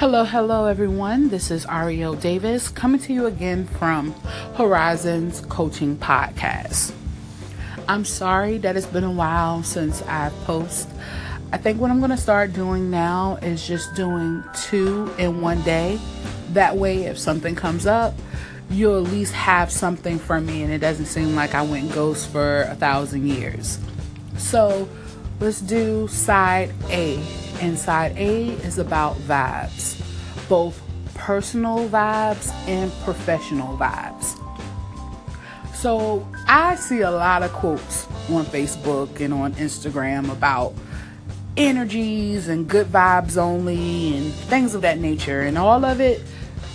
Hello, hello, everyone. This is Ariel Davis coming to you again from Horizons Coaching Podcast. I'm sorry that it's been a while since I've posted. I think what I'm going to start doing now is just doing two in one day. That way, if something comes up, you'll at least have something from me and it doesn't seem like I went ghost for a thousand years. So, let's do side A and side A is about vibes, both personal vibes and professional vibes. So I see a lot of quotes on Facebook and on Instagram about energies and good vibes only and things of that nature. And all of it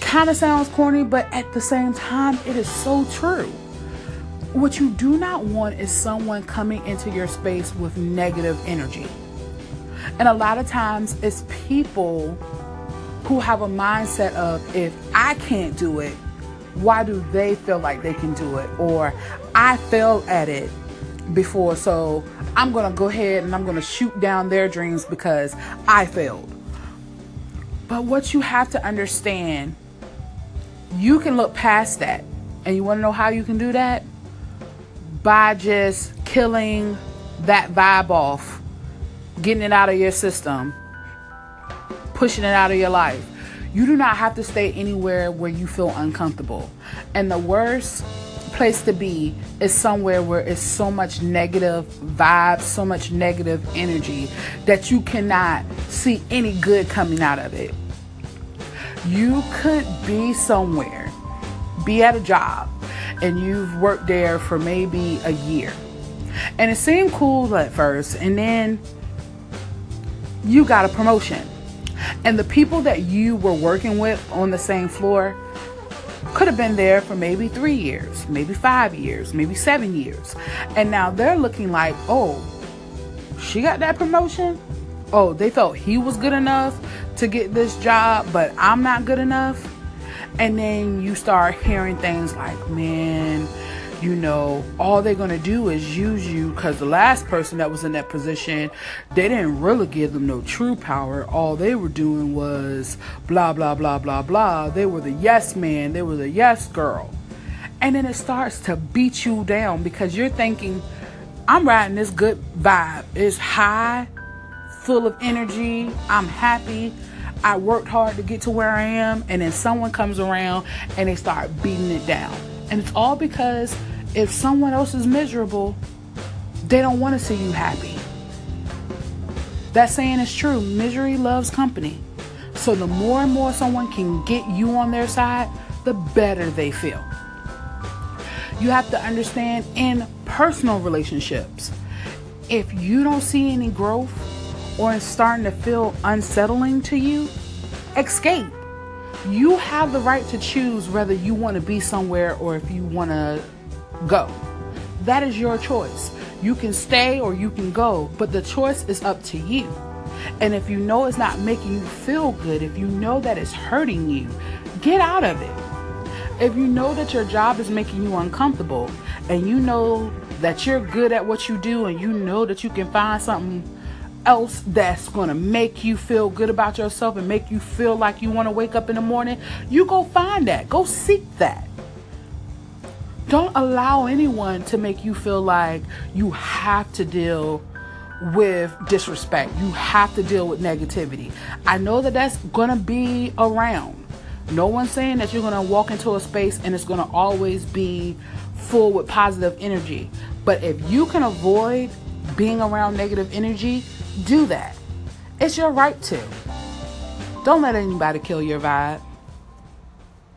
kind of sounds corny, but at the same time, it is so true. What you do not want is someone coming into your space with negative energy. And a lot of times it's people who have a mindset of if I can't do it, why do they feel like they can do it? Or I failed at it before, so I'm to go ahead and I'm to shoot down their dreams because I failed. But what you have to understand, you can look past that. And you want to know how you can do that? By just killing that vibe off getting it out of your system, pushing it out of your life. You do not have to stay anywhere where you feel uncomfortable. And the worst place to be is somewhere where it's so much negative vibes, so much negative energy that you cannot see any good coming out of it. You could be somewhere, be at a job, and you've worked there for maybe a year. And it seemed cool at first, and then you got a promotion. And the people that you were working with on the same floor could have been there for maybe three years, maybe five years, maybe seven years. And now they're looking like, oh, she got that promotion? Oh, they felt he was good enough to get this job, but I'm not good enough. And then you start hearing things like, man, you know, all they're going to do is use you because the last person that was in that position, they didn't really give them no true power. All they were doing was blah, blah, blah, blah, blah. They were the yes man, they were the yes girl. And then it starts to beat you down because you're thinking, I'm riding this good vibe. It's high, full of energy. I'm happy. I worked hard to get to where I am. And then someone comes around and they start beating it down. And it's all because if someone else is miserable, they don't want to see you happy. That saying is true. Misery loves company. So the more and more someone can get you on their side, the better they feel. You have to understand in personal relationships, if you don't see any growth or it's starting to feel unsettling to you, escape you have the right to choose whether you want to be somewhere or if you want to go. That is your choice. You can stay or you can go, but the choice is up to you. And if you know it's not making you feel good, if you know that it's hurting you, get out of it. If you know that your job is making you uncomfortable and you know that you're good at what you do and you know that you can find something else that's going to make you feel good about yourself and make you feel like you want to wake up in the morning, you go find that. Go seek that. Don't allow anyone to make you feel like you have to deal with disrespect. You have to deal with negativity. I know that that's going to be around. No one's saying that you're going to walk into a space and it's going to always be full with positive energy. But if you can avoid being around negative energy, do that. It's your right to. Don't let anybody kill your vibe.